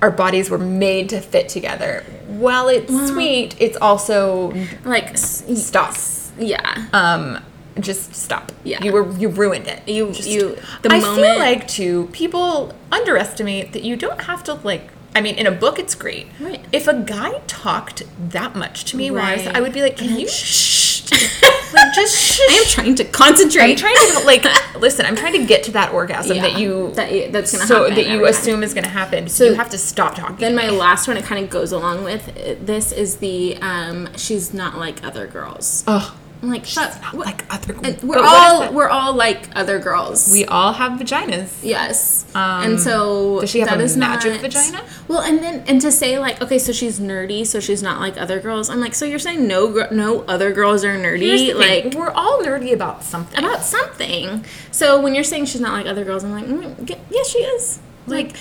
"Our bodies were made to fit together." While it's sweet, it's also like stop. Yeah. Um, just stop. Yeah. you were you ruined it. You- Just- you- the I moment- feel like too people underestimate that you don't have to like. I mean, in a book, it's great. Right. If a guy talked that much to me, wise, Right. I would be like, "Can you shh? like, just shh." I am trying to concentrate. I'm trying to like listen. I'm trying to get to that orgasm Yeah, that you that that's gonna so happen that you time. assume is going to happen. So you have to stop talking. Then my last one, it kind of goes along with this, is the um, she's not like other girls. oh, I'm like, shut. not what- like other. and we're all we're all like other girls. we all have vaginas. yes, Um, and so does she have that a is magic not- vagina? Well, and then and to say like, okay, so she's nerdy, so she's not like other girls. I'm like, so you're saying no, no other girls are nerdy, Here's the thing, like we're all nerdy about something. about something. So when you're saying she's not like other girls, I'm like, mm, yes, she is. like, like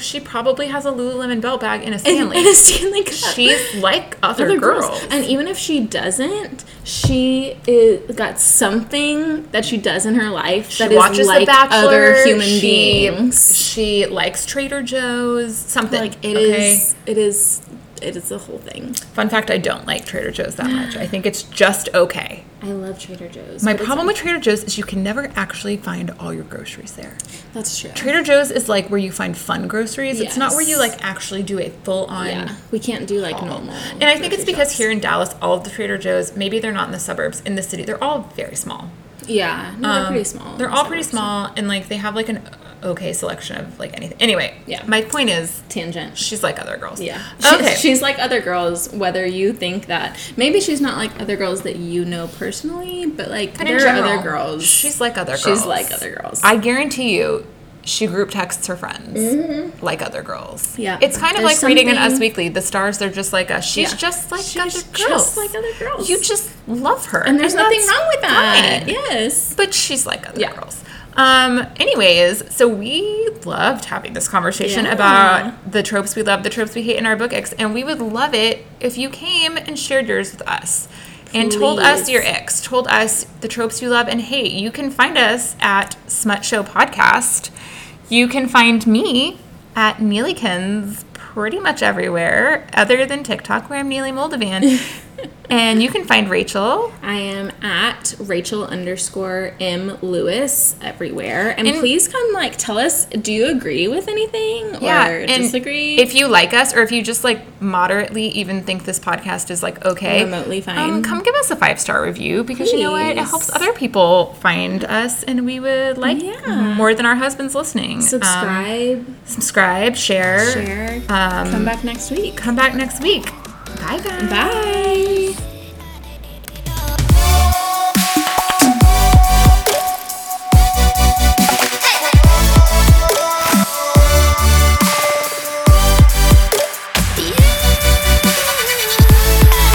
she probably has a Lululemon belt bag and a Stanley. and a Stanley Cup. She's like other, other girls. girls. And even if she doesn't, she is got something that she does in her life She that is watches like The Bachelor. other human she, beings. She likes Trader Joe's. Something Like it okay? is, it is, it is the whole thing. Fun fact: I don't like Trader Joe's that much. I think it's just okay. I love Trader Joe's. My problem with Trader Joe's is you can never actually find all your groceries there. that's true. Trader Joe's is like where you find fun groceries. It's not where you like actually do a full on. yeah, we can't do like normal. And I think it's because shops. here in Dallas, all of the Trader Joe's, maybe they're not in the suburbs, in the city, they're all very small. yeah, no, they're Um, pretty small. They're all pretty small, and like they have like an okay selection of like anything. Anyway, Yeah. My point is, Tangent. she's like other girls. Yeah. Okay. She's like other girls, whether you think that maybe she's not like other girls that you know personally, but like in there are other girls. She's like other girls. She's like other girls. I guarantee you, she group texts her friends like other girls. Mm-hmm. Yeah. It's kind of There's like reading an Us Weekly. The stars, they're just like us. She's Yeah. just like She's other just girls. like other girls. You just love her. and there's nothing wrong with that. fine. Yes. But she's like other Yeah. girls. Um, anyways, so we loved having this conversation Yeah. about the tropes we love, the tropes we hate in our book icks, and we would love it if you came and shared yours with us. And told us your icks, told us the tropes you love and hate. You can find us at Smut Show Podcast. You can find me at Neelykins pretty much everywhere, other than TikTok, where I'm Neely Moldovan. and you can find Rachel I am at Rachel underscore M Lewis everywhere. And, And- please come like tell us do you agree with anything or and disagree? If you like us, or if you just like moderately even think this podcast is like okay, Remotely fine. um, come give us a five star review because you know what, it helps other people find us, and we would like Yeah. more than our husbands listening. Um, subscribe, subscribe, share, share. Um, come back next week. Come back next week. Bye, guys. Bye.